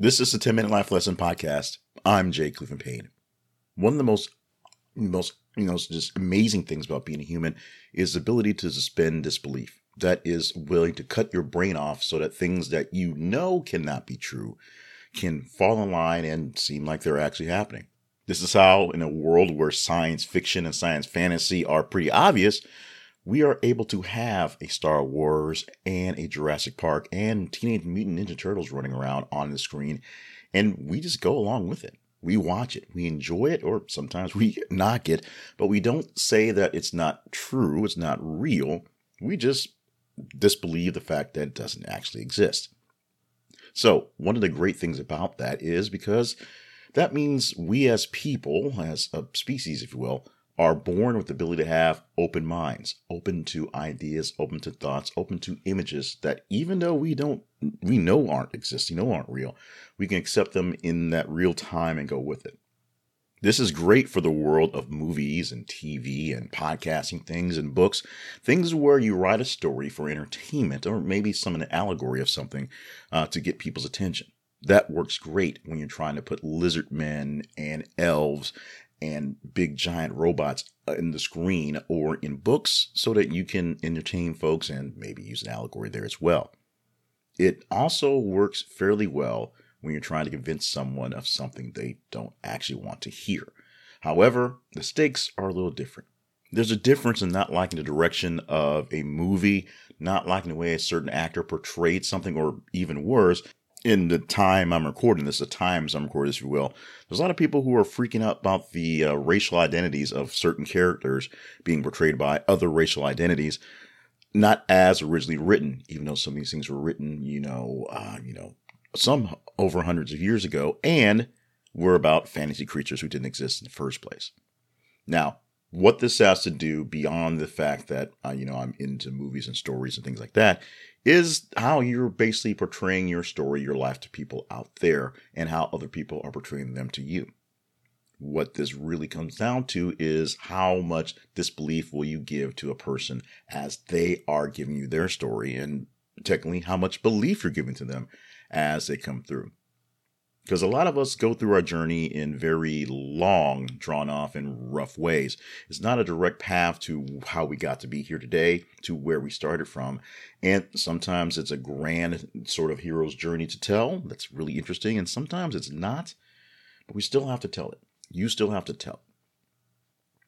This is the 10 Minute Life Lesson Podcast. I'm Jay Cleveland Payne. One of the most, most, you know, just amazing things about being a human is the ability to suspend disbelief. That is willing to cut your brain off so that things that you know cannot be true can fall in line and seem like they're actually happening. This is how, in a world where science fiction and science fantasy are pretty obvious, we are able to have a Star Wars and a Jurassic Park and Teenage Mutant Ninja Turtles running around on the screen, and we just go along with it. We watch it, we enjoy it, or sometimes we knock it, but we don't say that it's not true, it's not real. We just disbelieve the fact that it doesn't actually exist. So, one of the great things about that is because that means we as people, as a species, if you will, are born with the ability to have open minds, open to ideas, open to thoughts, open to images that even though we don't, we know aren't existing, know aren't real, we can accept them in that real time and go with it. This is great for the world of movies and TV and podcasting things and books, things where you write a story for entertainment or maybe some an allegory of something uh, to get people's attention. That works great when you're trying to put lizard men and elves and big giant robots uh, in the screen or in books so that you can entertain folks and maybe use an allegory there as well. It also works fairly well when you're trying to convince someone of something they don't actually want to hear. However, the stakes are a little different. There's a difference in not liking the direction of a movie, not liking the way a certain actor portrayed something, or even worse, in the time I'm recording this, the times I'm recording this, if you will, there's a lot of people who are freaking out about the uh, racial identities of certain characters being portrayed by other racial identities, not as originally written, even though some of these things were written, you know, uh, you know, some over hundreds of years ago, and were about fantasy creatures who didn't exist in the first place. Now, what this has to do beyond the fact that uh, you know I'm into movies and stories and things like that is how you're basically portraying your story, your life to people out there, and how other people are portraying them to you. What this really comes down to is how much disbelief will you give to a person as they are giving you their story, and technically how much belief you're giving to them as they come through. Because a lot of us go through our journey in very long, drawn off, and rough ways. It's not a direct path to how we got to be here today, to where we started from. And sometimes it's a grand sort of hero's journey to tell that's really interesting, and sometimes it's not, but we still have to tell it. You still have to tell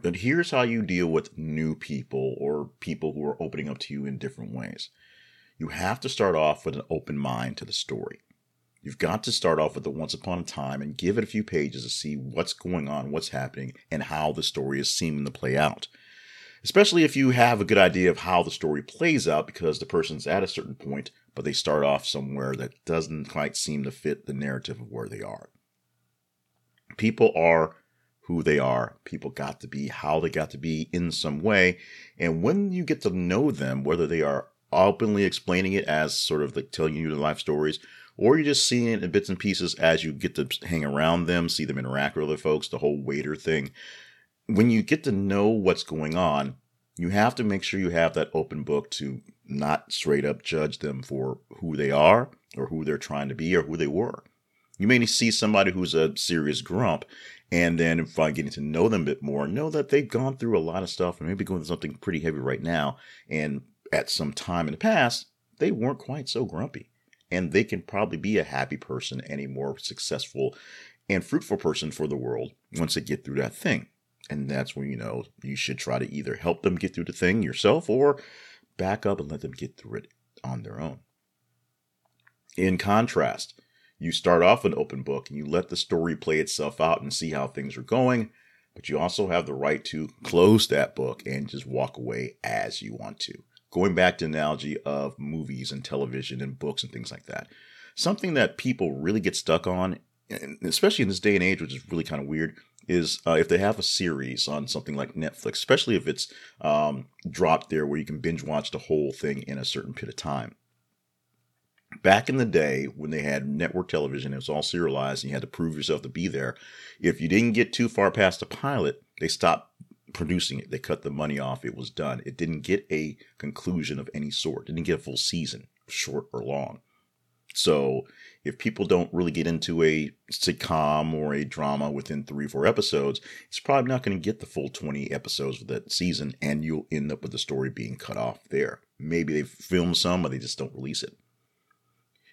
But here's how you deal with new people or people who are opening up to you in different ways. You have to start off with an open mind to the story. You've got to start off with the once upon a time and give it a few pages to see what's going on, what's happening, and how the story is seeming to play out. Especially if you have a good idea of how the story plays out because the person's at a certain point, but they start off somewhere that doesn't quite seem to fit the narrative of where they are. People are who they are. People got to be how they got to be in some way. And when you get to know them, whether they are openly explaining it as sort of like telling you the life stories, or you're just seeing it in bits and pieces as you get to hang around them, see them interact with other folks, the whole waiter thing. When you get to know what's going on, you have to make sure you have that open book to not straight up judge them for who they are or who they're trying to be or who they were. You may see somebody who's a serious grump, and then by getting to know them a bit more, know that they've gone through a lot of stuff and maybe going through something pretty heavy right now. And at some time in the past, they weren't quite so grumpy and they can probably be a happy person and a more successful and fruitful person for the world once they get through that thing. And that's when you know you should try to either help them get through the thing yourself or back up and let them get through it on their own. In contrast, you start off an open book and you let the story play itself out and see how things are going, but you also have the right to close that book and just walk away as you want to going back to analogy of movies and television and books and things like that. Something that people really get stuck on, especially in this day and age, which is really kind of weird, is uh, if they have a series on something like Netflix, especially if it's um, dropped there where you can binge watch the whole thing in a certain period of time. Back in the day when they had network television, it was all serialized and you had to prove yourself to be there. If you didn't get too far past the pilot, they stopped producing it. They cut the money off. It was done. It didn't get a conclusion of any sort. It didn't get a full season, short or long. So if people don't really get into a sitcom or a drama within three, four episodes, it's probably not going to get the full 20 episodes of that season, and you'll end up with the story being cut off there. Maybe they've filmed some, but they just don't release it.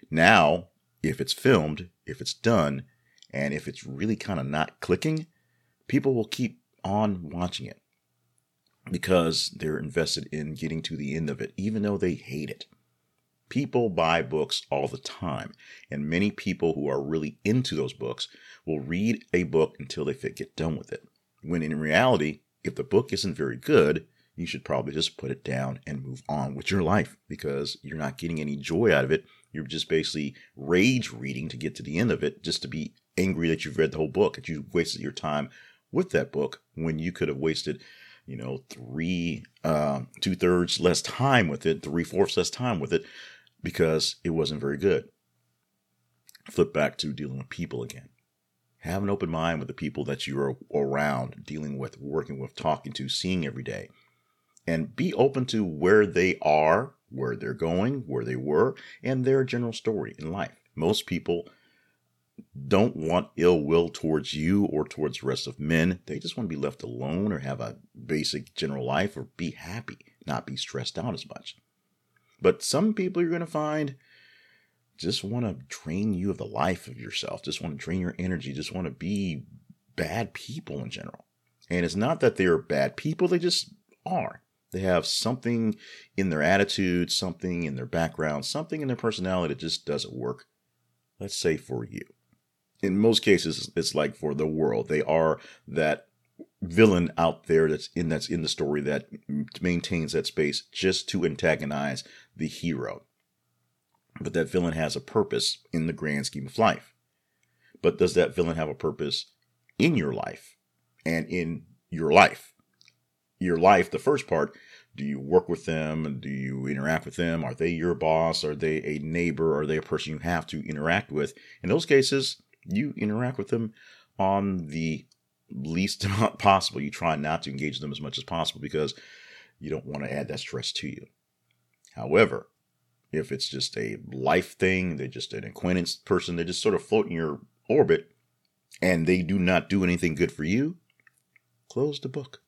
Now, if it's filmed, if it's done, and if it's really kind of not clicking, people will keep on watching it because they're invested in getting to the end of it, even though they hate it. People buy books all the time, and many people who are really into those books will read a book until they get done with it. When in reality, if the book isn't very good, you should probably just put it down and move on with your life because you're not getting any joy out of it. You're just basically rage reading to get to the end of it just to be angry that you've read the whole book, that you wasted your time with that book when you could have wasted, you know, three, uh, two thirds less time with it, three fourths less time with it because it wasn't very good. Flip back to dealing with people again. Have an open mind with the people that you're around, dealing with, working with, talking to, seeing every day. And be open to where they are, where they're going, where they were, and their general story in life. Most people don't want ill will towards you or towards the rest of men. They just want to be left alone or have a basic general life or be happy, not be stressed out as much. But some people you're going to find just want to drain you of the life of yourself, just want to drain your energy, just want to be bad people in general. And it's not that they're bad people, they just are. They have something in their attitude, something in their background, something in their personality that just doesn't work, let's say for you. In most cases, it's like for the world. They are that villain out there that's in that's in the story that maintains that space just to antagonize the hero. But that villain has a purpose in the grand scheme of life. But does that villain have a purpose in your life and in your life? Your life, the first part, do you work with them? Do you interact with them? Are they your boss? Are they a neighbor? Are they a person you have to interact with? In those cases, you interact with them on the least amount possible. You try not to engage them as much as possible because you don't want to add that stress to you. However, if it's just a life thing, they're just an acquaintance person, they just sort of float in your orbit and they do not do anything good for you, close the book.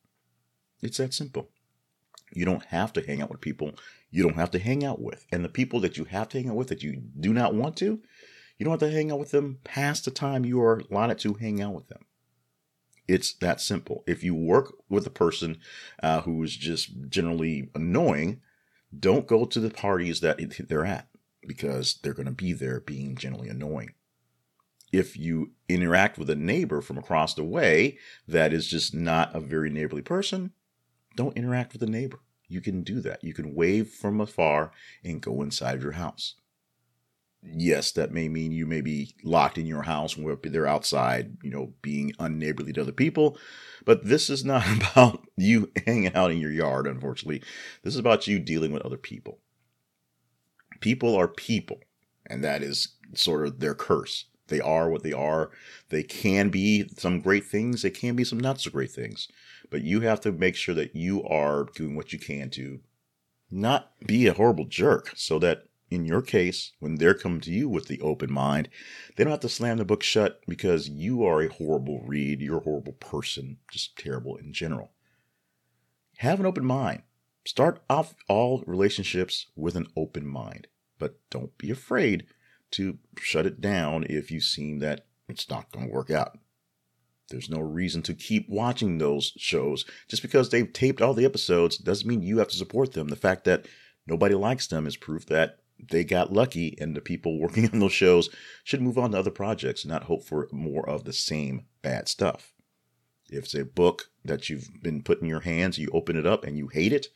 It's that simple. You don't have to hang out with people you don't have to hang out with. And the people that you have to hang out with that you do not want to, you don't have to hang out with them past the time you are allotted to hang out with them. It's that simple. If you work with a person uh, who is just generally annoying, don't go to the parties that they're at because they're going to be there being generally annoying. If you interact with a neighbor from across the way that is just not a very neighborly person, don't interact with the neighbor. You can do that. You can wave from afar and go inside your house yes, that may mean you may be locked in your house when they're outside, you know, being unneighborly to other people. But this is not about you hanging out in your yard, unfortunately. This is about you dealing with other people. People are people, and that is sort of their curse. They are what they are. They can be some great things, they can be some not so great things. But you have to make sure that you are doing what you can to not be a horrible jerk so that in your case, when they're coming to you with the open mind, they don't have to slam the book shut because you are a horrible read, you're a horrible person, just terrible in general. Have an open mind. Start off all relationships with an open mind, but don't be afraid to shut it down if you seem that it's not going to work out. There's no reason to keep watching those shows. Just because they've taped all the episodes doesn't mean you have to support them. The fact that nobody likes them is proof that they got lucky and the people working on those shows should move on to other projects and not hope for more of the same bad stuff. If it's a book that you've been put in your hands, you open it up and you hate it,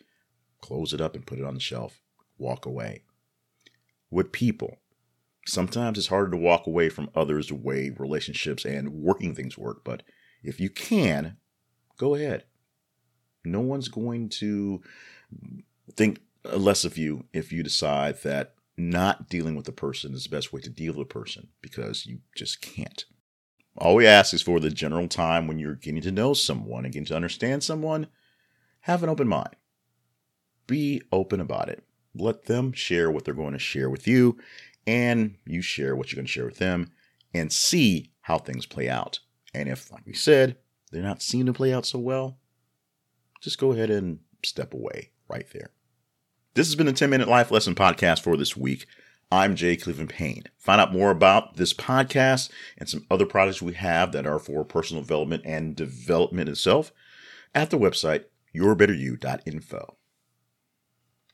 close it up and put it on the shelf. Walk away. With people, sometimes it's harder to walk away from others' way relationships and working things work, but if you can, go ahead. No one's going to think less of you if you decide that not dealing with the person is the best way to deal with a person because you just can't. All we ask is for the general time when you're getting to know someone and getting to understand someone, have an open mind. Be open about it. Let them share what they're going to share with you and you share what you're going to share with them and see how things play out. And if, like we said, they're not seeming to play out so well, just go ahead and step away right there. This has been the 10 Minute Life Lesson Podcast for this week. I'm Jay Cleveland Payne. Find out more about this podcast and some other products we have that are for personal development and development itself at the website yourbetteryou.info.